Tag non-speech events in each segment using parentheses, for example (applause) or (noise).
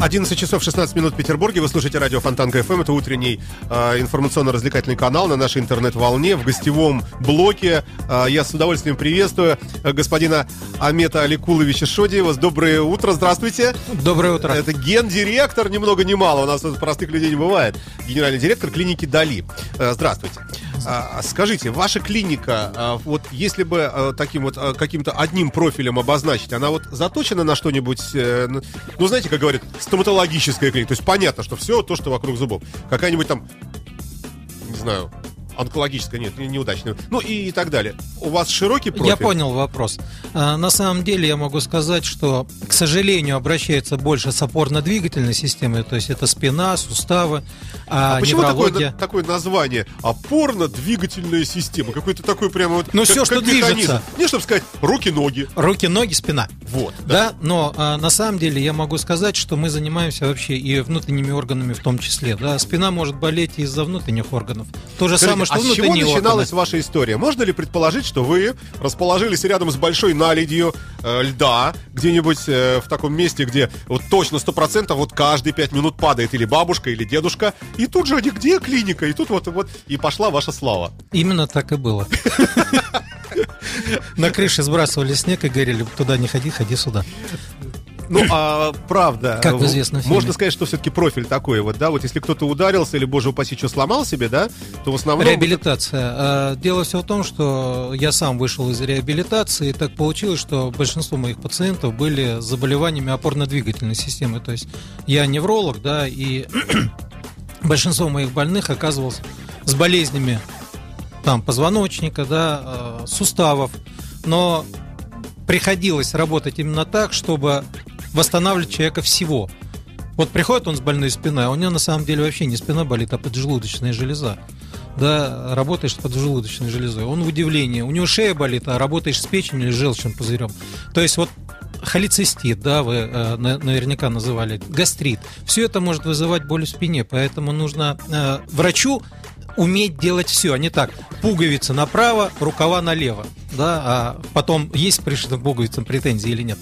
Fontanka FM. 11 часов 16 минут в Петербурге. Вы слушаете радио Фонтанка ФМ. Это утренний э, информационно-развлекательный канал на нашей интернет-волне в гостевом блоке. Э, я с удовольствием приветствую э, господина Амета Аликуловича Шодиева. Доброе утро, здравствуйте. Доброе утро. Это гендиректор, ни много ни мало. У нас простых людей не бывает. Генеральный директор клиники Дали. Э, здравствуйте. А, Скажите, ваша клиника, а, вот если бы а, таким вот каким-то одним профилем обозначить, она вот заточена на что-нибудь, ну, ну, знаете, как говорят, стоматологическая клиника, то есть понятно, что все то, что вокруг зубов. Какая-нибудь там, не знаю, онкологическая, нет, не- неудачная, ну и, и так далее. У вас широкий профиль? Я понял вопрос. А, На самом деле я могу сказать, что, к сожалению, обращается больше с опорно-двигательной системой, то есть это спина, суставы, а, А почему такое, неврология. такое название? Опорно-двигательная система. Какой-то такой прямо вот... Ну, как что движется. механизм. Не, чтобы сказать, руки-ноги. Руки, ноги, спина. Вот. Да, но а, на самом деле я могу сказать, что мы занимаемся вообще и внутренними органами в том числе. Да, спина может болеть из-за внутренних органов. То же Скажите, самое, что а с чего начиналась ваша история? Можно ли предположить, что вы расположились рядом с большой наледью э, льда, где-нибудь э, в таком месте, где вот точно 100% вот каждые 5 минут падает или бабушка, или дедушка, и тут же где клиника, и тут вот, вот и пошла ваша слава. Именно так и было. (laughs) На крыше сбрасывали снег и говорили, туда не ходи, ходи сюда. Ну, а правда. Как в известном фильме. Можно сказать, что все-таки профиль такой вот, да, вот если кто-то ударился или, боже упаси, что сломал себе, да, то в основном... Реабилитация. А, Дело все в том, что я сам вышел из реабилитации, и так получилось, что большинство моих пациентов были с заболеваниями опорно-двигательной системы. То есть я невролог, да, и (clears throat) большинство моих больных оказывалось с болезнями там позвоночника, да, э, суставов, но приходилось работать именно так, чтобы восстанавливать человека всего. Вот приходит он с больной спиной, а у него на самом деле вообще не спина болит, а поджелудочная железа. Да, работаешь с поджелудочной железой. Он в удивлении. У него шея болит, а работаешь с печенью или желчным пузырем. То есть вот холецистит, да, вы э, на- наверняка называли, гастрит. Все это может вызывать боль в спине, поэтому нужно э, врачу уметь делать все, а не так. Пуговица направо, рукава налево. Да, а потом есть пришитым пуговицам претензии или нет.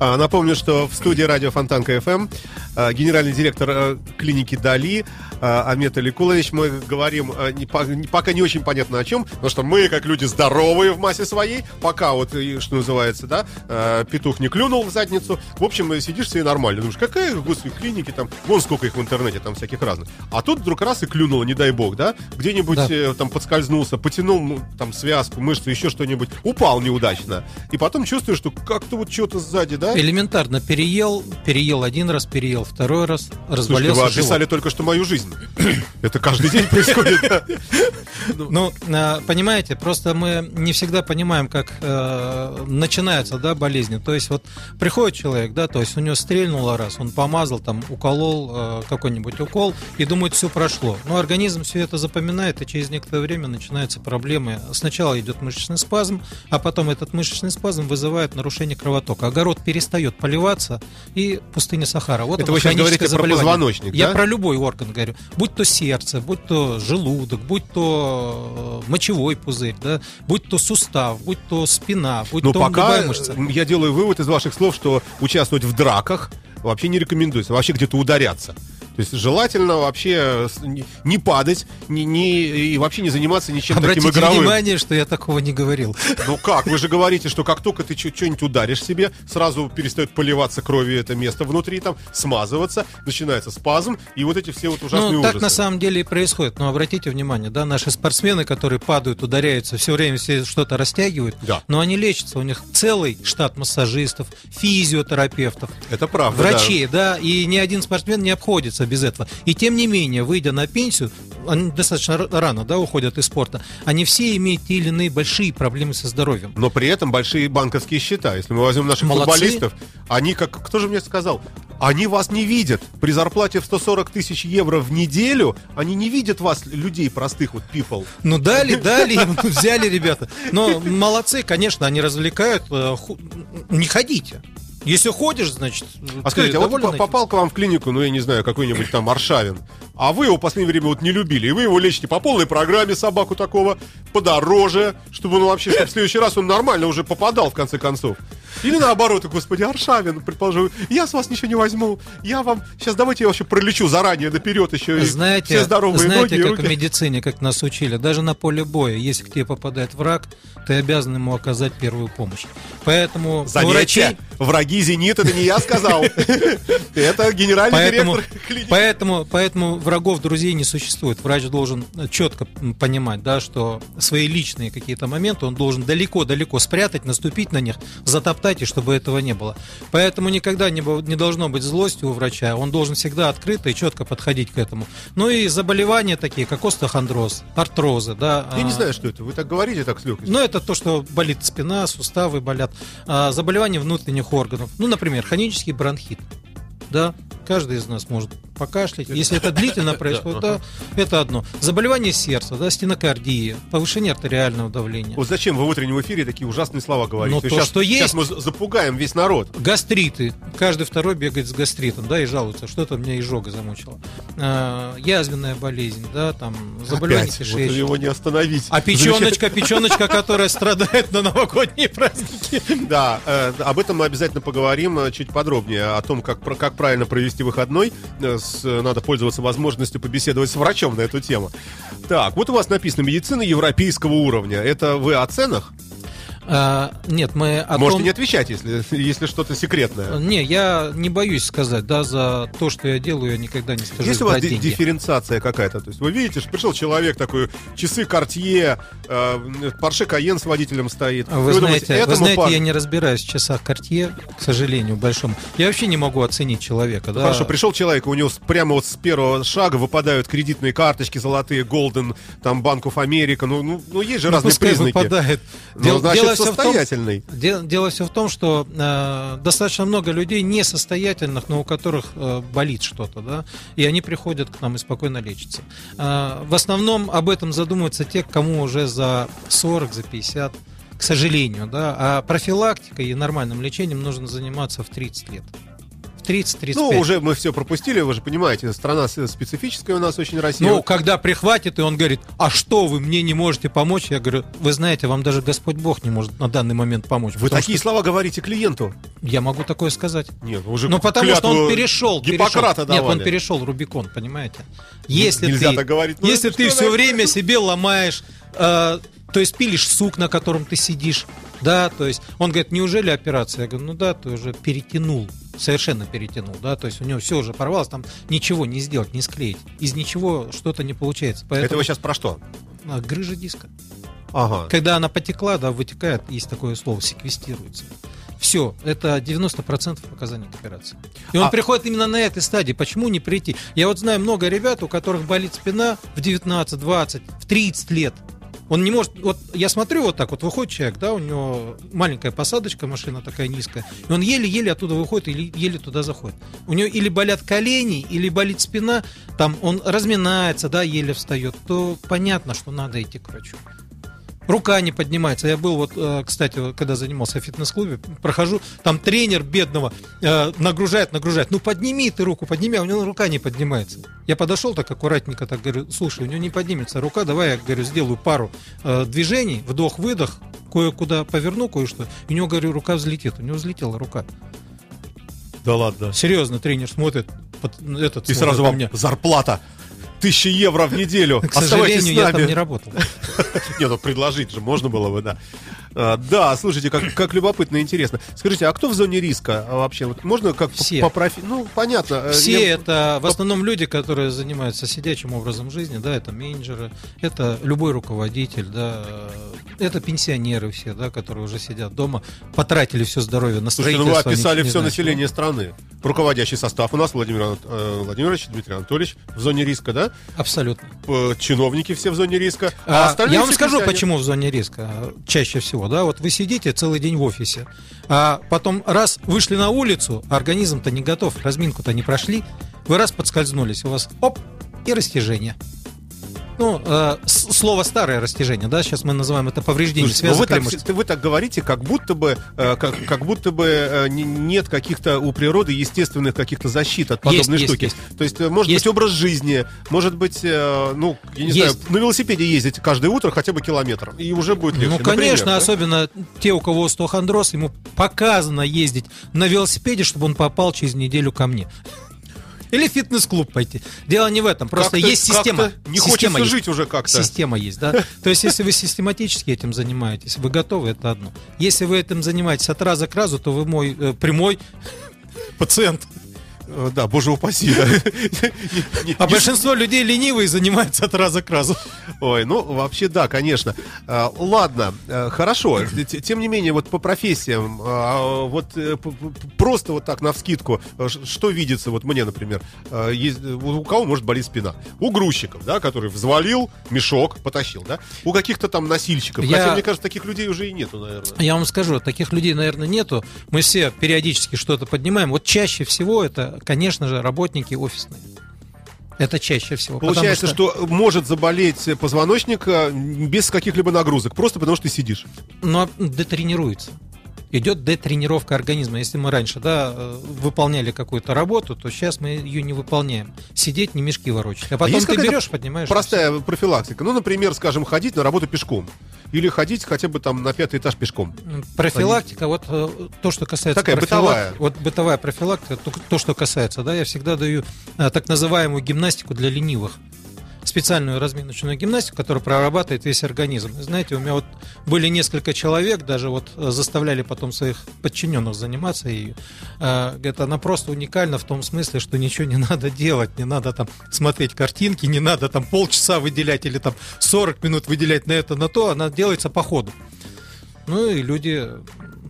А, Напомню, что в студии радио Фонтанка а, генеральный директор э, клиники Дали а, Амет Аликулович. Мы говорим пока не очень понятно о чем, потому что мы, как люди здоровые в массе своей, пока вот, что называется, да, петух не клюнул в задницу, в общем, э, сидишь себе нормально. Думаешь, какая, господи, клиники там, вон сколько их в интернете, там всяких разных. А тут вдруг раз и клюнуло, не дай бог, да, где-нибудь Да. э, там подскользнулся, потянул ну, там связку, мышцу, еще что-нибудь, упал неудачно. И потом чувствуешь, что как-то вот что-то сзади, да, Элементарно переел, переел один раз, переел второй раз, Слушайте, разболелся вы живот. описали только что мою жизнь. (clears throat) Это каждый день происходит. да. (laughs) Ну, э, понимаете, просто мы не всегда понимаем, как э, начинаются, да, болезни. То есть вот приходит человек, да, то есть у него стрельнуло раз, он помазал, там, уколол э, какой-нибудь укол и думает, все прошло. Но организм все это запоминает, и через некоторое время начинаются проблемы. Сначала идет мышечный спазм, а потом этот мышечный спазм вызывает нарушение кровотока. Огород перестает поливаться, и пустыня Сахара. Вот Это вы сейчас говорите про позвоночник, Я да? про любой орган говорю. Будь то сердце, будь то желудок, будь то э, мочевой пузырь, да, будь то сустав, будь то спина, будь Но то пока мышца. я делаю вывод из ваших слов, что участвовать в драках вообще не рекомендуется. Вообще где-то ударяться. То есть желательно вообще с- не- падать, не, не- и вообще не заниматься ничем Обратите таким игровым. внимание, что я такого не говорил. Ну как, вы же говорите, что как только ты что-нибудь ударишь себе, сразу перестает поливаться кровью это место внутри, там, смазываться, начинается спазм, и вот эти все вот ужасные Ну, так ужасы. на самом деле и происходит. Но обратите внимание, да, наши спортсмены, которые падают, ударяются, все время все что-то растягивают, Да. но они лечатся. У них целый штат массажистов, физиотерапевтов, Это правда, да. врачей, да. и ни один спортсмен не обходится без этого. И тем не менее, выйдя на пенсию, они достаточно рано, да, уходят из спорта, они все имеют те или иные большие проблемы со здоровьем. Но при этом большие банковские счета. Если мы возьмем наших Молодцы. футболистов, они как... Кто же мне сказал? они вас не видят. При зарплате в 140 тысяч евро в неделю они не видят вас, людей простых, вот people. Ну дали, (laughs) дали, им, взяли ребята. Но молодцы, конечно, они развлекают. э, Не ходите. Если ходишь, значит, А скажите, а вот попал к вам в клинику, ну, я не знаю, какой-нибудь там Аршавин, а вы его в последнее время вот не любили, и вы его лечите по полной программе собаку такого, подороже, чтобы он вообще, чтобы в следующий раз он нормально уже попадал, в конце концов. Или наоборот, господи, Аршавин, предположим, я с вас ничего не возьму, я вам, сейчас давайте я вообще пролечу заранее, наперед еще, Знаете, все здоровые знаете, ноги и как в медицине, как нас учили, даже на поле боя, если к тебе попадает враг, ты обязан ему оказать первую помощь. Поэтому у Заметьте, врачей, враги «Зенит» это не я сказал. Это генеральный директор (laughs) клиники. поэтому, поэтому врагов друзей не существует. Врач должен четко понимать, да, что свои личные какие-то моменты он должен далеко-далеко спрятать, наступить на них, затоптать, и чтобы этого не было. Поэтому никогда не, не должно быть злости у врача. Он должен всегда открыто и четко подходить к этому. Ну и заболевания такие, как остеохондроз, артрозы, да. Я не а, знаю, что это. Вы так говорите так с легкостью. ну, это то, что болит спина, суставы болят. А, заболевания внутренних органов. Ну, например, хронический бронхит. Да, каждый из нас может покашлять. Если это длительно (laughs) происходит, да, это одно. Заболевание сердца, да, стенокардия, повышение артериального давления. Вот зачем вы в утреннем эфире такие ужасные слова говорите? Ну, То то, сейчас, что сейчас есть. мы за- запугаем весь народ. Гастриты. Каждый второй бегает с гастритом, да, и жалуется, что-то меня изжога замучила. А, язвенная болезнь, да, там, заболевание Опять, вот кишечника. его не остановить. А печеночка, печеночка, которая страдает на новогодние праздники. Да, э, об этом мы обязательно поговорим э, чуть подробнее, о том, как, как правильно провести выходной. С- э, надо пользоваться возможностью побеседовать с врачом на эту тему. Так, вот у вас написано «Медицина европейского уровня». Это вы о ценах? А, нет, мы о Можете том... не отвечать, если, если что-то секретное. Не, я не боюсь сказать, да, за то, что я делаю, я никогда не стыжусь Есть у вас деньги. дифференциация какая-то? То есть вы видите, что пришел человек такой, часы Cartier, э, Porsche Cayenne с водителем стоит. Вы И знаете, думаете, вы знаете, парню- я не разбираюсь в часах Cartier, к сожалению, большому. Я вообще не могу оценить человека, да. Хорошо, пришел человек, у него прямо вот с первого шага выпадают кредитные карточки золотые, Golden, там, Банков Америка, ну, ну, ну есть же Ну, разные признаки. выпадает. Ну, Дел- значит, дело всё в том- состоятельный. де- Дело все в том, что э, достаточно много людей несостоятельных, но у которых э, болит что-то, да, и они приходят к нам и спокойно лечатся. Э, в основном об этом задумываются те, кому уже за 40, за 50, к сожалению, да, а профилактикой и нормальным лечением нужно заниматься в 30 лет. В 30-35. Ну, уже мы все пропустили, вы же понимаете, страна специфическая у нас очень Россия. Ну, когда прихватит, и он говорит, а что, вы мне не можете помочь? Я говорю, вы знаете, вам даже Господь Бог не может на данный момент помочь. вы такие слова говорите клиенту. что Я могу такое сказать. Нет, вы уже Ну, потому что он перешел. Гиппократа перешел. Нет, он давали. перешел Рубикон, понимаете? Если нельзя ты, так говорить. Ну, если ты что все время себе ломаешь, э, то есть пилишь сук, на котором ты сидишь, да, то есть он говорит, неужели операция? Я говорю, ну да, ты уже перетянул, совершенно перетянул, да, то есть у него все уже порвалось, там ничего не сделать, не склеить, из ничего что-то не получается. Это Поэтому вы сейчас про что? а, грыжа диска. Ага. Когда она потекла, да, вытекает, есть такое слово, секвестируется. Все, это 90% показаний к операции. И он А- приходит именно на этой стадии. Почему не прийти? Я вот знаю много ребят, у которых болит спина в 19, 20, в 30 лет. Он не может... Вот я смотрю вот так, вот выходит человек, да, у него маленькая посадочка, машина такая низкая, и он еле-еле оттуда выходит или еле туда заходит. У него или болят колени, или болит спина, там он разминается, да, еле встает, то понятно, что надо идти к врачу. Рука не поднимается. Я был вот, э, кстати, когда занимался в фитнес-клубе, прохожу, там тренер бедного э, нагружает, нагружает. Ну подними ты руку, подними, а у него рука не поднимается. Я подошел так аккуратненько, так говорю, слушай, у него не поднимется рука, давай я, говорю, сделаю пару э, движений, вдох-выдох, кое-куда поверну кое-что. У него, говорю, рука взлетит. У него взлетела рука. Да ладно. Серьезно, тренер смотрит, под, этот И сразу вам меня. зарплата. Тысяча евро в неделю. К Оставайтесь сожалению, я там не работал. (laughs) Не, ну предложить же можно было бы, да. А, да, слушайте, как, как любопытно и интересно. Скажите, а кто в зоне риска а, вообще? Вот можно как Все. по профи... Ну, понятно. э, Все я- это в основном люди, которые занимаются сидячим образом жизни, да, это менеджеры, это любой руководитель, да, э, это пенсионеры все, да, которые уже сидят дома, потратили все здоровье на Слушайте, ну вы описали все знаю население страны. Руководящий состав у нас Владимир э, Владимирович, Дмитрий Анатольевич в зоне риска, да? Абсолютно. Чиновники все в зоне риска. А, остальные я вам скажу, пенсионеры. почему в зоне риска а, чаще всего. Чего, да, вот вы сидите целый день в офисе, а потом раз вышли на улицу, организм-то не готов, разминку-то не прошли, вы раз подскользнулись, у вас оп, и растяжение ну, э, слово старое растяжение, да, сейчас мы называем это повреждение Слушайте, связок вы так, вы так говорите, как будто бы, э, как, как будто бы э, нет каких-то у природы естественных каких-то защит от подобной есть, штуки. Есть, есть. То есть, э, может есть. быть, образ жизни, может быть, э, ну, я не есть. знаю, на велосипеде ездить каждое утро хотя бы километр, и уже будет легче. Ну, конечно, например, да? особенно те, у кого остеохондроз, ему показано ездить на велосипеде, чтобы он попал через неделю ко мне. Или в фитнес-клуб пойти. Дело не в этом. Просто есть система. Не система хочется есть. жить уже как-то. Система есть, да. (laughs) То есть, если вы систематически этим занимаетесь, вы готовы, это одно. Если вы этим занимаетесь от раза к разу, то вы мой э, прямой пациент. Э, да, боже упаси. (laughs) А большинство людей ленивые занимаются от раза к разу. Ой, ну вообще да, конечно. А, ладно, э, хорошо. Тем не менее, вот по профессиям, а, вот э, просто вот так на вскидку, что видится, вот мне, например, у кого может болеть спина? У грузчиков, да, который взвалил мешок, потащил, да? У каких-то там носильщиков. Хотя, мне кажется, таких людей уже и нету, наверное. Я вам скажу, таких людей, наверное, нету. Мы все периодически что-то поднимаем. Вот чаще всего это конечно же, работники офисные. Это чаще всего. Получается, что... что может заболеть позвоночник э, без каких-либо нагрузок, просто потому что ты сидишь. Но детренируется. Идет детренировка организма. Если мы раньше да, э, выполняли какую-то работу, то сейчас мы ее не выполняем. Сидеть, не мешки ворочать. А потом а ты берешь, поднимаешь. Простая профилактика. Ну, например, скажем, ходить на работу пешком или ходить хотя бы там на пятый этаж пешком. Профилактика, вот э, то, что касается Такая бытовая. Вот бытовая профилактика, то, то, что касается, да, я всегда даю а, так называемую гимнастику для ленивых специальную разминочную гимнастику, которая прорабатывает весь организм. Знаете, у меня вот были несколько человек, даже вот э, заставляли потом своих подчиненных заниматься ею. Это она просто уникальна в том смысле, что ничего не (laughs) надо делать, не надо там смотреть картинки, не надо там полчаса выделять или там 40 минут выделять на это, на то, она делается по ходу. Ну и люди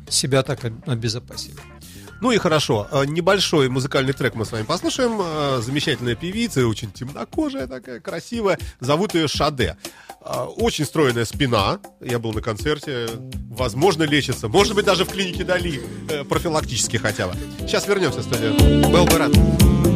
себя так обезопасили. Ну и хорошо, э, небольшой музыкальный трек мы с вами послушаем. Э, замечательная певица, очень темнокожая такая, красивая. Зовут ее Шаде. Э, очень стройная спина. Я был на концерте. Возможно, лечится. Может быть, даже в клинике Дали. Профилактически хотя бы. Сейчас вернемся в студию. Был бы рад.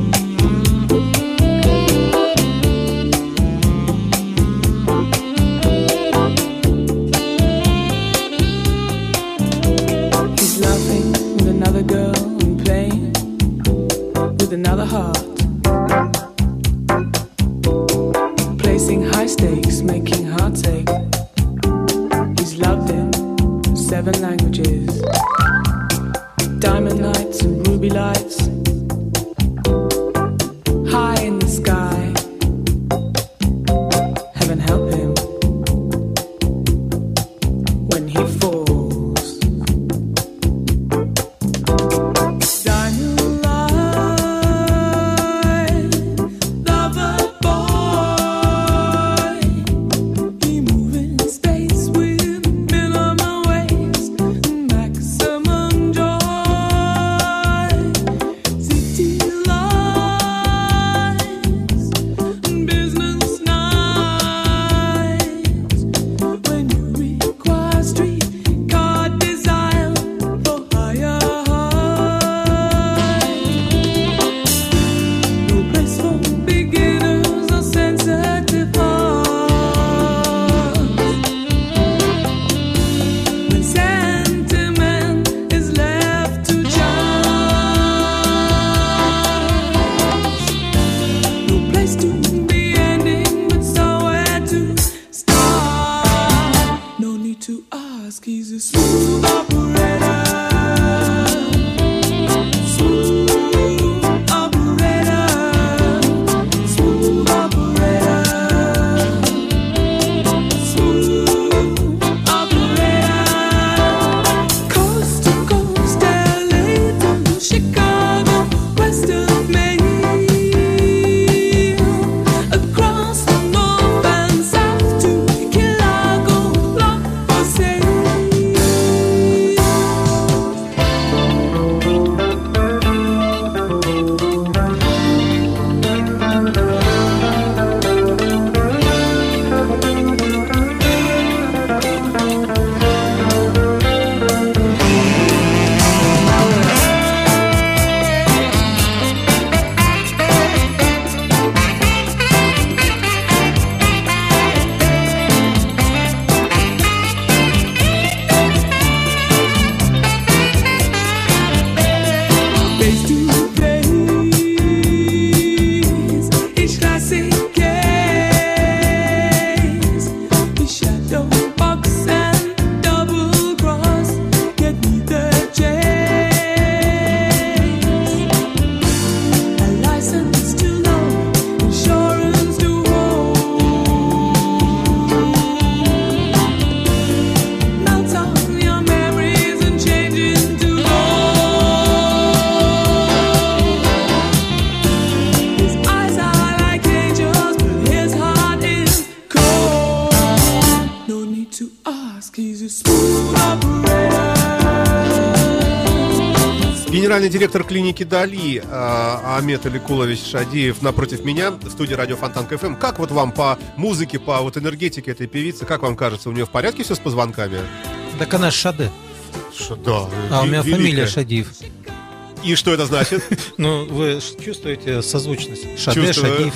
Директор клиники Дали э, Амет Аликулович Шадиев напротив меня в студии радио Фонтанка FM. Как вот вам по музыке, по вот энергетике этой певицы, как вам кажется, у нее в порядке все с позвонками? Так она Шаде. Ш- да, А у меня великая. фамилия Шадиев. И что это значит? Ну, вы чувствуете созвучность? Шаде. Шадиев.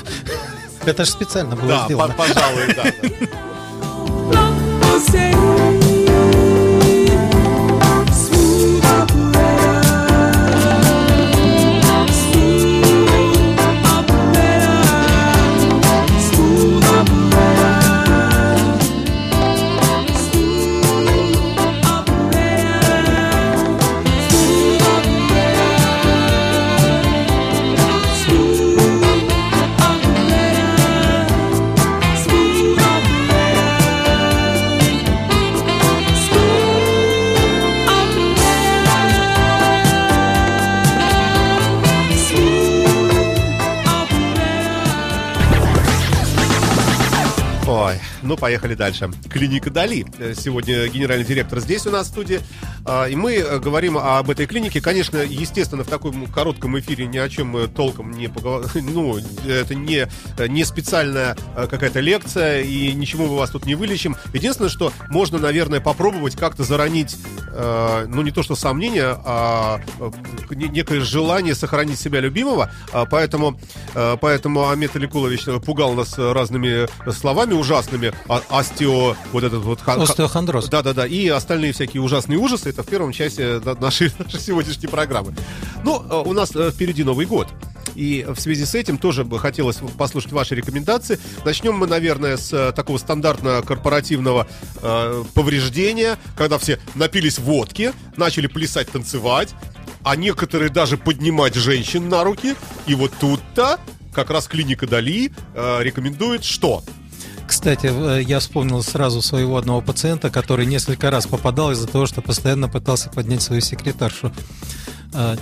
Это же специально было Да, сделано. пожалуй, да. Ну поехали дальше. Клиника Дали. Э, Сегодня генеральный директор здесь у нас в студии. А, И мы э, говорим об этой клинике. Конечно, естественно, в таком коротком эфире ни о чем мы толком не поговорим. (laughs) Ну, это не, не специальная э, какая-то лекция, и ничему мы вас тут не вылечим. Единственное, что можно, наверное, попробовать как-то заронить, ну, не то что сомнения, а не- некое желание сохранить себя любимого. А, Поэтому, поэтому Амет Аликулович пугал нас разными словами ужасными. А- Остео, вот этот вот... ха- ха- Остеохондроз. да-да-да, и остальные всякие ужасные ужасы, это в первом части нашей, нашей сегодняшней программы. Ну, э, у нас э, впереди Новый год. И в связи с этим тоже бы хотелось послушать ваши рекомендации. Начнем мы, наверное, с э, такого стандартно-корпоративного э, повреждения, когда все напились водки, начали плясать, танцевать, а некоторые даже поднимать женщин на руки. И вот тут-то как раз клиника Дали э, рекомендует что? Кстати, э, я вспомнил сразу своего одного пациента, который несколько раз попадал из-за того, что постоянно пытался поднять свою секретаршу. А,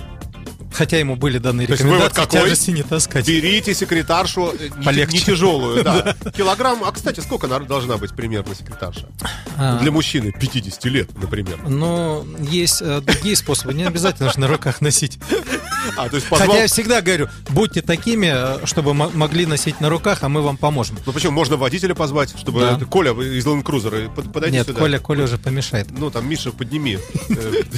Хотя ему были даны То есть рекомендации какой? тяжести не таскать. Берите секретаршу э, Полегче. не тяжелую, (laughs) да. Килограмм. А кстати, сколько должна быть примерно секретарша? А, Для мужчины 50 лет, например. Но есть э, другие способы, не обязательно же на руках носить. А, то есть позвал... Хотя я всегда говорю, будьте такими, э, чтобы мо- могли носить на руках, а мы вам поможем. Ну почему, можно водителя позвать, чтобы Да. Коля из Land Cruiser, под- подойди Нет, сюда. Коля, Коля уже помешает. Ну там, Миша, подними. (laughs)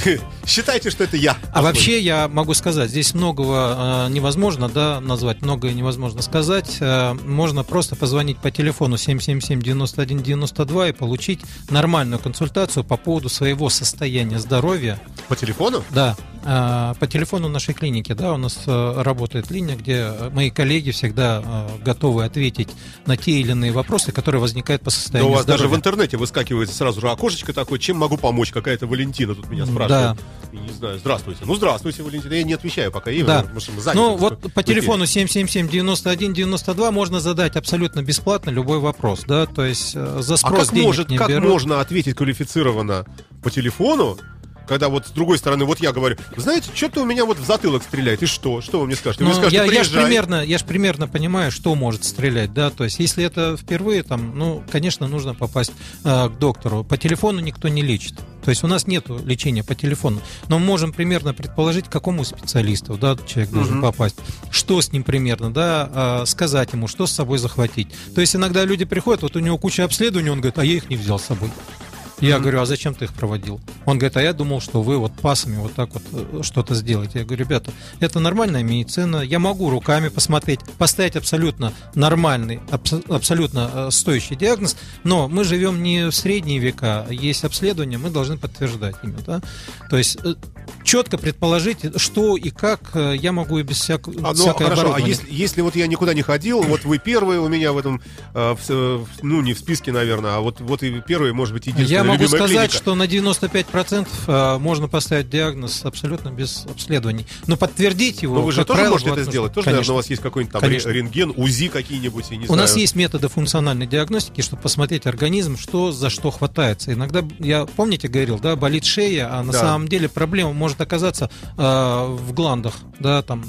Э, (laughs) Считайте, что это я. А вообще я могу сказать, здесь многого э, невозможно да, назвать, многое невозможно сказать. Э, можно просто позвонить по телефону 777-91-92 и получить нормальную консультацию по поводу своего состояния здоровья. По телефону? Да, э, по телефону нашей клиники, да, у нас э, работает линия, где э, мои коллеги всегда э, готовы ответить на те или иные вопросы, которые возникают по Да состоянию у вас даже в здоровья. интернете выскакивает сразу же окошечко такое, чем могу помочь? Какая-то Валентина тут меня спрашивает. И не знаю, здравствуйте. Ну, здравствуйте, Валентина. Я не отвечаю пока ей, Да. потому что мы заняты. Ну, вот по телефону 777-91-92 можно задать абсолютно бесплатно любой вопрос, да, то есть за А спрос как, денег может, как берут. можно ответить квалифицированно по телефону, когда вот с другой стороны, вот я говорю, «Вы знаете, что-то у меня вот в затылок стреляет, и что? Что вы мне скажете? Вы Ну, мне скажете, я, я ж «Приезжай». примерно, я ж примерно понимаю, что может стрелять, да, то есть если это впервые, там, ну, конечно, нужно попасть э, к доктору. По телефону никто не лечит, то есть у нас нет лечения по телефону, но мы можем примерно предположить, к какому специалисту, да, человек должен Мгм. попасть, что с ним примерно, да, э, сказать ему, что с собой захватить. То есть иногда люди приходят, вот у него куча обследований, он говорит, а я их не взял с собой. Я говорю, а зачем ты их проводил? Он говорит, а я думал, что вы вот пасами вот так вот э, что-то сделаете. Я говорю, ребята, это нормальная медицина, я могу руками посмотреть, поставить абсолютно нормальный, абс- абсолютно э, стоящий диагноз, но мы живем не в средние века, есть обследования, мы должны подтверждать ими, да? То есть э, четко предположить, что и как э, я могу и без всяк... А, ну, всякой хорошо, а если, если вот я никуда не ходил, вот вы первые у меня в этом, э, в, э, ну, не в списке, наверное, а вот, вот и первые, может быть, единственная Я могу сказать, клиника. что на 95% э, можно поставить диагноз абсолютно без обследований. Но подтвердить его, Но вы же тоже правило, можете это сделать? нужно. Тоже, наверное, Конечно. у вас есть какой-нибудь там Конечно. ре- рентген, УЗИ какие-нибудь, я не У знаю. нас есть методы функциональной диагностики, чтобы посмотреть организм, что за что хватается. Иногда, я помните, говорил, да, болит шея, а на Да. самом деле проблема может оказаться э, в гландах, да, там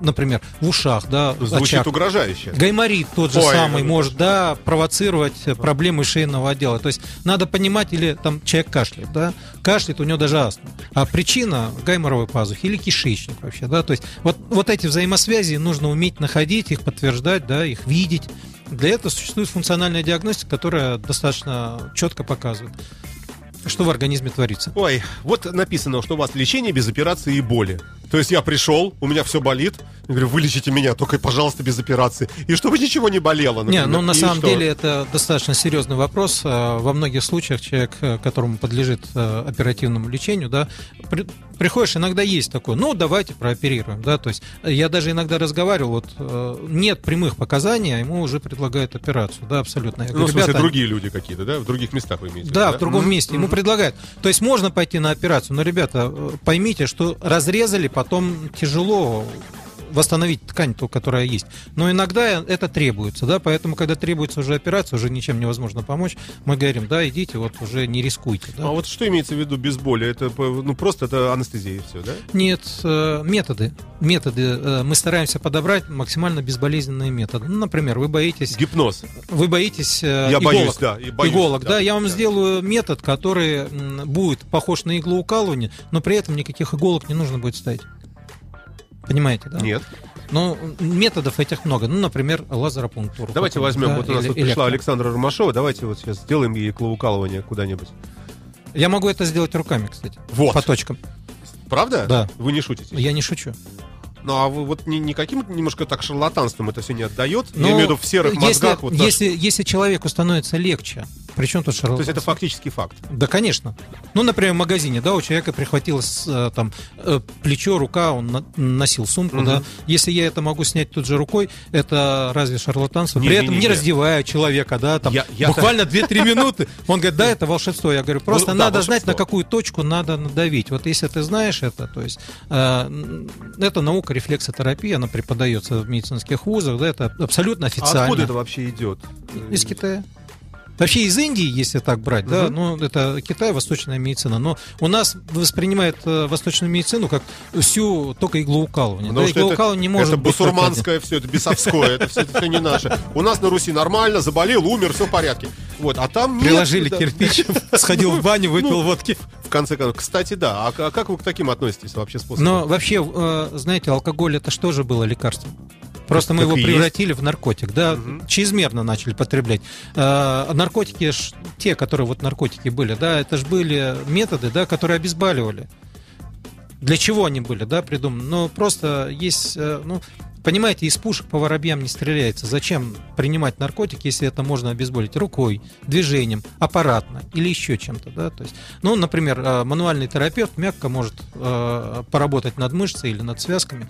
например, в ушах, да, Звучит очаг. угрожающе. Гайморит тот же Ой, самый может, да, провоцировать проблемы шейного отдела. То есть надо понимать, или там человек кашляет, да, кашляет, у него даже астма. А причина гайморовой пазухи или кишечник вообще, да, то есть вот, вот эти взаимосвязи нужно уметь находить, их подтверждать, да, их видеть. Для этого существует функциональная диагностика, которая достаточно четко показывает, что в организме творится. Ой, вот написано, что у вас лечение без операции и боли. То есть я пришел, у меня все болит. Я говорю, вылечите меня, только, пожалуйста, без операции. И чтобы ничего не болело. Не, например. ну на И самом что? деле это достаточно серьезный вопрос. А, Во многих случаях человек, э, которому подлежит э, оперативному лечению, да, приходишь, иногда есть такое, ну давайте прооперируем, да, то есть я даже иногда разговаривал, вот э, нет прямых показаний, а ему уже предлагают операцию, да, абсолютно. Я Ну, говорю, в смысле, «Ребята, другие люди какие-то, да? В других местах вы имеете да, виду, в другом Мгм, месте. Ему предлагают. То есть можно пойти на операцию, но, ребята, э, поймите, что разрезали, потом тяжело восстановить ткань, ту, которая есть. Но иногда это требуется, да, поэтому, когда требуется уже операция, уже ничем невозможно помочь, мы говорим, да, идите, вот уже не рискуйте. Да. А вот что имеется в виду без боли? Это ну просто это анестезия и все, да? Нет, э, методы. Методы. э, Мы стараемся подобрать максимально безболезненные методы. Ну, например, вы боитесь Гипноз. Вы боитесь э, Я иголок. боюсь, да, и боюсь, иголок, да, да, Я вам да. сделаю метод, который будет похож на иглоукалывание, но при этом никаких иголок не нужно будет ставить. Понимаете, да? Нет. Ну, методов этих много. Ну, например, лазеропунктуру. Давайте возьмем, Да, вот у нас вот пришла электро. Александра Ромашова, давайте вот сейчас сделаем ей клоукалывание куда-нибудь. Я могу это сделать руками, кстати. Вот. По точкам. Правда? Да. Вы не шутите? Я не шучу. Ну, а вы вот ни- никаким немножко так шарлатанством это все не отдает? Я Но имею в виду в серых если, мозгах. Вот наш- если, если человеку становится легче, причем тут То шарлатанство? есть это фактический факт. Да, конечно. Ну, например, в магазине, да, у человека прихватилось э, там э, плечо, рука, он носил сумку, Мгм. да. Если я это могу снять тут же рукой, это разве шарлатанство? Не, При не, этом не, не, не. раздевая человека, да, там Я- я- буквально 2-3 минуты. Он говорит, да, это волшебство. Я говорю, просто Ну, да, надо знать, волшебство. на какую точку надо надавить. Вот если ты знаешь это, то есть э, это наука рефлексотерапии, она преподается в медицинских вузах, да, это абсолютно А официально. откуда это вообще идет? Из Китая. Вообще из Индии, если так брать, да, Мгм. ну это Китай, восточная медицина. Но у нас воспринимает э, восточную медицину как всю только иглоукалывание. Потому да, что это, иглоукалывание не может это быть только бусурманское все, это бесовское, это все, это не наше. У нас на Руси нормально, заболел, умер, все в порядке. Вот, а там Приложили да. кирпич, (laughs) сходил в баню, выпил Ну, водки. В конце концов, кстати, да. А, а как вы к таким относитесь вообще способам? Но вообще, э, знаете, алкоголь это что же было лекарством? Просто мы его и есть. превратили в наркотик, да, Мгм. чрезмерно начали потреблять. Э, наркотики, ж- те, которые вот наркотики были, да, это же были методы, да, которые обезболивали. Для чего они были, да, придуманы? Но просто есть, э, ну, понимаете, из пушек по воробьям не стреляется. Зачем принимать наркотики, если это можно обезболить рукой, движением, аппаратно или еще чем-то, да? То есть, ну, например, э, мануальный терапевт мягко может э, поработать над мышцей или над связками,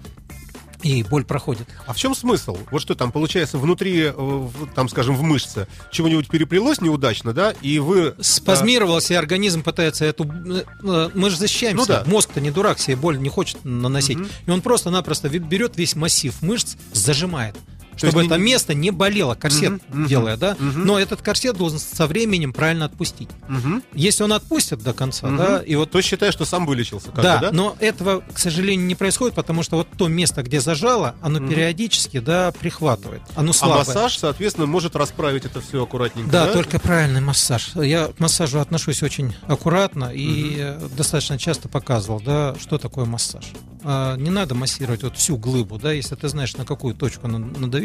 и боль проходит. А в чем смысл? Вот что там получается внутри, э, там, скажем, в мышце чего-нибудь переплелось неудачно, да, и вы... Спазмировался, и организм пытается эту... э, э, Мы же защищаемся. Ну да. Мозг-то не дурак, себе боль не хочет наносить. Мгм. И он просто-напросто берет весь массив мышц, зажимает. Чтобы не- это место не болело, корсет мгм, делая, да? мгм. Но этот корсет должен со временем правильно отпустить. Мгм. Если он отпустит до конца, Мгм. да, и вот То есть считаешь, что сам вылечился как да, бы, да? но этого, к сожалению, не происходит, потому что вот то место, где зажало, оно Мгм. периодически, да, прихватывает. Оно А слабое. массаж, соответственно, может расправить это все аккуратненько, Да, да? только правильный массаж. Я к массажу отношусь очень аккуратно и э, достаточно часто показывал, да, что такое массаж. А, Не надо массировать вот всю глыбу, да, если ты знаешь, на какую точку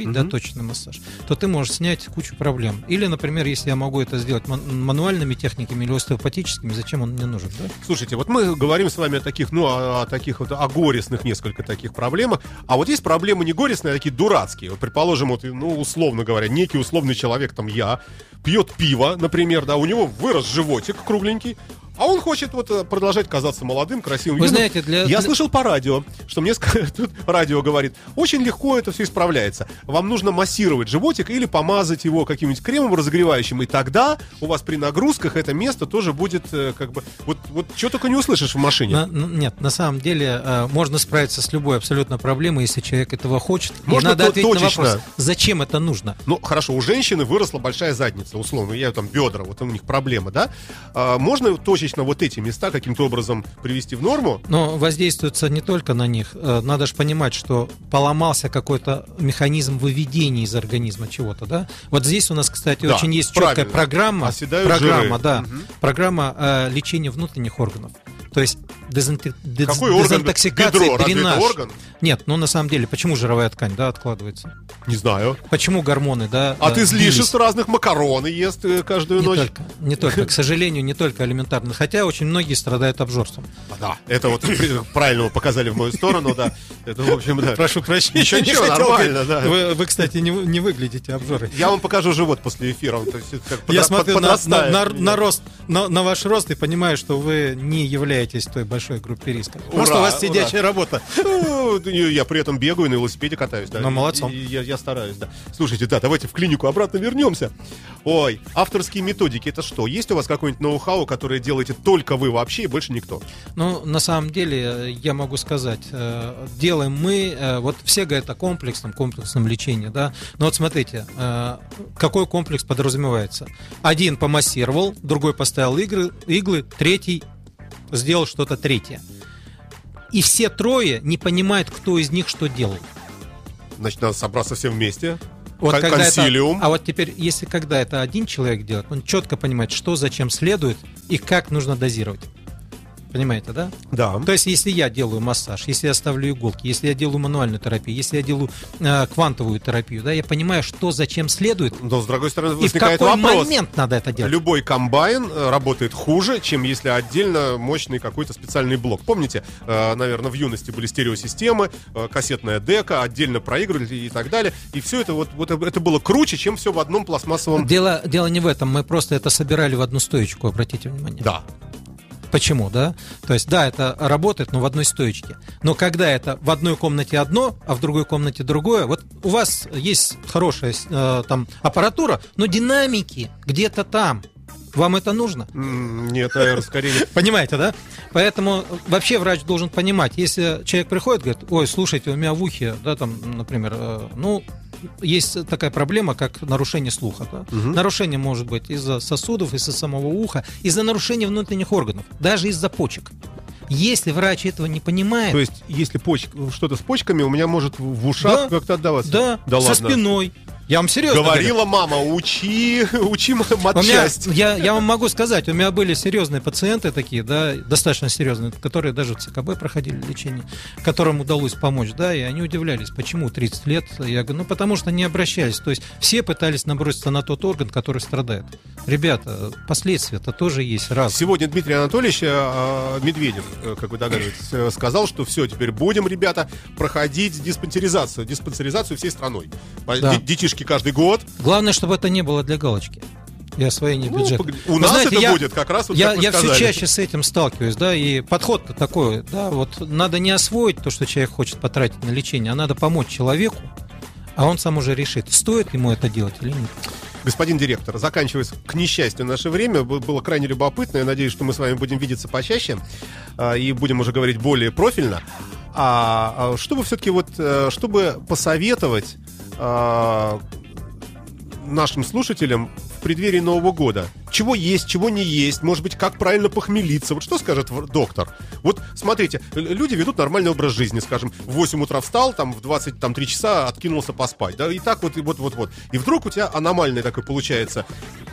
на- надавить, да, точный массаж, то ты можешь снять кучу проблем. Или, например, если я могу это сделать ман- мануальными техниками или остеопатическими, зачем он мне нужен, да? Слушайте, вот мы говорим с вами о таких, ну, о, о таких вот, о горестных несколько таких проблемах. А вот есть проблемы не горестные, а такие дурацкие. Вот, предположим, вот, ну, условно говоря, некий условный человек, там, я, пьет пиво, например, да, у него вырос животик кругленький, а он хочет вот э, продолжать казаться молодым, красивым. Вы юным. знаете, для- Я слышал по радио, что мне (laughs) тут радио говорит, очень легко это все исправляется. Вам нужно массировать животик или помазать его каким-нибудь кремом разогревающим, и тогда у вас при нагрузках это место тоже будет э, как бы... Вот, вот что только не услышишь в машине. На- ну, нет, на самом деле э, можно справиться с любой абсолютно проблемой, если человек этого хочет. И Можно надо ответить точечно. на вопрос, зачем это нужно. Ну, хорошо, у женщины выросла большая задница, условно, я там бедра, вот у них проблема, да? А, можно точечно точечно вот эти места каким-то образом привести в норму. Но воздействуется не только на них. Э, Надо же понимать, что поломался какой-то механизм выведения из организма чего-то, да? Вот здесь у нас, кстати, Да, очень есть четкая правильно. программа. Оседают программа, жиры. да. Мгм. Программа э, лечения внутренних органов. То есть орган? дезинтоксикация. Разве это дренаж. орган? Нет, ну на самом деле, почему жировая ткань, да, откладывается? Не знаю. Почему гормоны, да? От э, излишеств сбились? разных макароны ест э, каждую Не ночь. только, не только, к сожалению, не только элементарно. Хотя очень многие страдают обжорством. А, Да, это вот правильно вы показали в мою сторону, да. Это, в общем, да. Прошу прощения. Не ничего, нормально, да. Вы, вы, кстати, не, вы- не выглядите обжорой. Я вам покажу живот после эфира. он, то есть, это как Я смотрю на, рост, на, на ваш рост и понимаю, что вы не являетесь той большой группе риска. Ура, Просто у вас ура. сидячая работа. Ну, я при этом бегаю, на велосипеде катаюсь. Да. Ну, молодцом. Я, я стараюсь, да. Слушайте, да, давайте в клинику обратно вернемся. Ой, авторские методики, это что? Есть у вас какой-нибудь ноу-хау, которое делаете только вы вообще и больше никто? Ну, на самом деле, я могу сказать, э, делаем мы, э, вот все говорят о комплексном, комплексном лечении, да, но вот смотрите, э, какой комплекс подразумевается. Один помассировал, другой поставил иглы, иглы третий сделал что-то третье. И все трое не понимают, кто из них что делал. Значит, надо собраться все вместе. Вот Кон- когда это- консилиум. а вот теперь, если когда это один человек делает, он четко понимает, что зачем следует и как нужно дозировать. Понимаете, да? Да. То есть, если я делаю массаж, если я ставлю иголки, если я делаю мануальную терапию, если я делаю э, квантовую терапию, да, я понимаю, что зачем следует Но, с другой стороны, и в возникает какой вопрос. момент надо это делать. Любой комбайн э, работает хуже, чем если отдельно мощный какой-то специальный блок. Помните, э, наверное, в юности были стереосистемы, э, кассетная дека, отдельно проигрывали и так далее. И все это вот, вот это было круче, чем все в одном пластмассовом... Дело, дело не в этом, мы просто это собирали в одну стоечку, обратите внимание. Да. Почему, да? То есть, да, это работает, но в одной стоечке. Но когда это в одной комнате одно, а в другой комнате другое, вот у вас есть хорошая э, там аппаратура, но динамики где-то там. Вам это нужно? Нет, наверное, скорее... (laughs) Понимаете, да? Поэтому вообще врач должен понимать, если человек приходит, говорит, ой, слушайте, у меня в ухе, да, там, например, э, ну, есть такая проблема, как нарушение слуха. Да? Нарушение может быть из-за сосудов, из-за самого уха, из-за нарушения внутренних органов, даже из-за почек. Если врач этого не понимает, То есть, если почек, что-то с почками, у меня может в в ушах Да. как-то отдаваться. да, да со ладно. спиной. Я вам серьезно говорю. Говорила мама, учи, учи У меня, матчасть. я, я вам могу сказать, у меня были серьезные пациенты такие, да, достаточно серьезные, которые даже в ЦКБ проходили лечение, которым удалось помочь, да, и они удивлялись, почему 30 лет. Я говорю, ну потому что не обращались. То есть все пытались наброситься на тот орган, который страдает. Ребята, последствия-то тоже есть раз. Сегодня Дмитрий Анатольевич э, э, Медведев, э, как вы догадываетесь, э, сказал, что все, теперь будем, ребята, проходить диспансеризацию, диспансеризацию всей страной. Да. де- Детишки каждый год. Главное, чтобы это не было для галочки. И освоение Ну, бюджета. у Вы нас знаете, это я- будет как раз вот я, я все чаще с этим сталкиваюсь, да, и подход-то такой, да, вот надо не освоить то, что человек хочет потратить на лечение, а надо помочь человеку, а он сам уже решит, стоит ему это делать или нет. Господин директор, заканчиваясь, к несчастью, наше время было крайне любопытно. Я надеюсь, что мы с вами будем видеться почаще а, и будем уже говорить более профильно. А, а чтобы все-таки вот, э, чтобы посоветовать нашим слушателям в преддверии Нового года, чего есть, чего не есть, может быть, как правильно похмелиться. Вот что скажет доктор? Вот смотрите, люди ведут нормальный образ жизни, скажем, в 8 утра встал, там в 23 часа откинулся поспать, да, и так вот, и вот, вот, вот. И вдруг у тебя аномальный такой получается,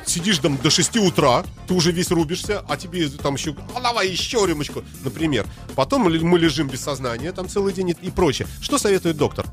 сидишь там до 6 утра, ты уже весь рубишься, а тебе там еще, а давай еще рюмочку, например. Потом мы лежим без сознания там целый день и, прочее. Что советует доктор?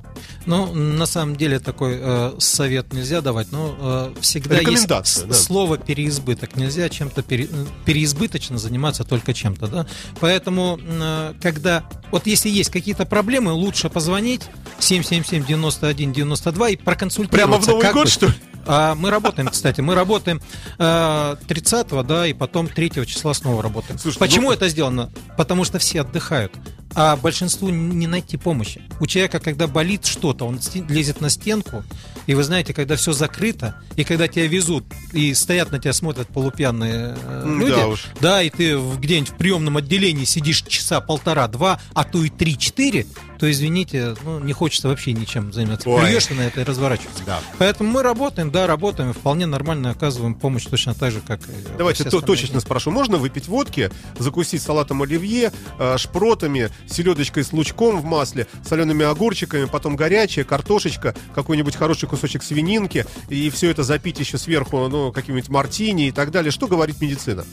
Ну, на самом деле такой э, совет нельзя давать, но э, всегда есть да. слово переизбыток. Нельзя чем-то пере- э, переизбыточно заниматься только чем-то, да. Поэтому, э, когда вот если есть какие-то проблемы, лучше позвонить 777-91-92 и проконсультироваться. Прямо в Новый год, быть. что ли? А, мы работаем, кстати, мы работаем э, 30 да, и потом 3 числа снова работаем. Слушайте, Почему ну- это сделано? Потому что все отдыхают, а большинству не найти помощи. У человека, когда болит что-то, он лезет на стенку, И вы знаете, когда все закрыто, и когда тебя везут, и стоят на тебя смотрят полупьяные э, М, люди, да уж. да, и ты где-нибудь в приемном отделении сидишь часа полтора-два, а то и три-четыре, то, извините, ну, не хочется вообще ничем заниматься. Ой. На это и разворачиваешься. Да. Поэтому мы работаем, да, работаем, вполне нормально оказываем помощь точно так же, как Давайте то- точечно спрошу. Можно выпить водки, закусить салатом оливье, э, шпротами, селедочкой с лучком в масле, солеными огурчиками, потом горячая, картошечка, какой-нибудь хороший кусочек свининки, и все это запить еще сверху, ну, каким-нибудь мартини и так далее. Что говорит медицина?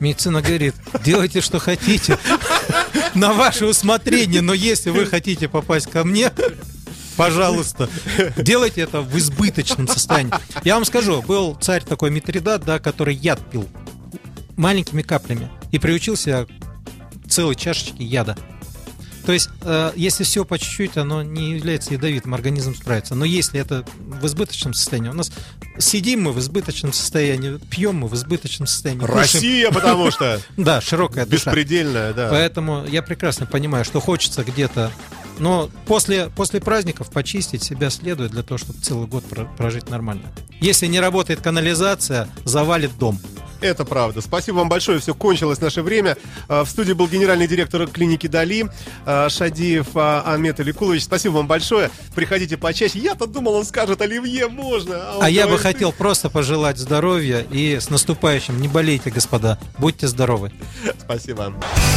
Медицина говорит, делайте, что хотите, на ваше усмотрение, но если вы хотите попасть ко мне, пожалуйста, делайте это в избыточном состоянии. Я вам скажу, был царь такой Митридат, да, который яд пил маленькими каплями и приучил себя к целой чашечке яда. То есть, э, если все по чуть-чуть, оно не является ядовитым, организм справится. Но если это в избыточном состоянии, у нас сидим мы в избыточном состоянии, пьем мы в избыточном состоянии. кушаем- Россия, потому что (laughs) Да, широкая душа. беспредельная, да. Поэтому я прекрасно понимаю, что хочется где-то, но после, после праздников почистить себя следует для того, чтобы целый год про- прожить нормально. Если не работает канализация, завалит дом. Это правда. Спасибо вам большое. Все кончилось наше время. А, В студии был генеральный директор клиники Дали а, Шадиев а, Амет Аликулович. Спасибо вам большое. Приходите почаще. Я-то думал, он скажет, оливье можно. он А я бы говорит, хотел просто пожелать здоровья и с наступающим. Не болейте, господа. Будьте здоровы. Спасибо.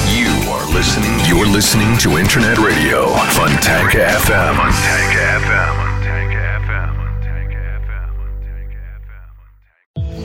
You are listening. You're listening to Internet Radio Fontanka FM. Fontanka FM.